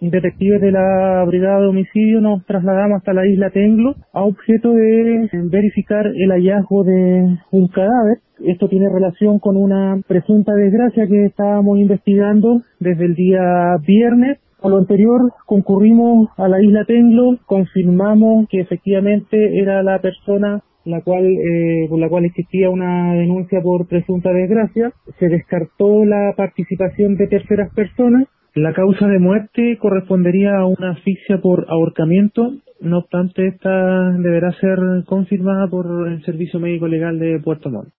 detectives de la Brigada de Homicidio nos trasladamos hasta la isla Tenglo a objeto de verificar el hallazgo de un cadáver. Esto tiene relación con una presunta desgracia que estábamos investigando desde el día viernes por lo anterior, concurrimos a la isla Tenglo, confirmamos que efectivamente era la persona la cual, eh, por la cual existía una denuncia por presunta desgracia. Se descartó la participación de terceras personas. La causa de muerte correspondería a una asfixia por ahorcamiento. No obstante, esta deberá ser confirmada por el Servicio Médico Legal de Puerto Montt.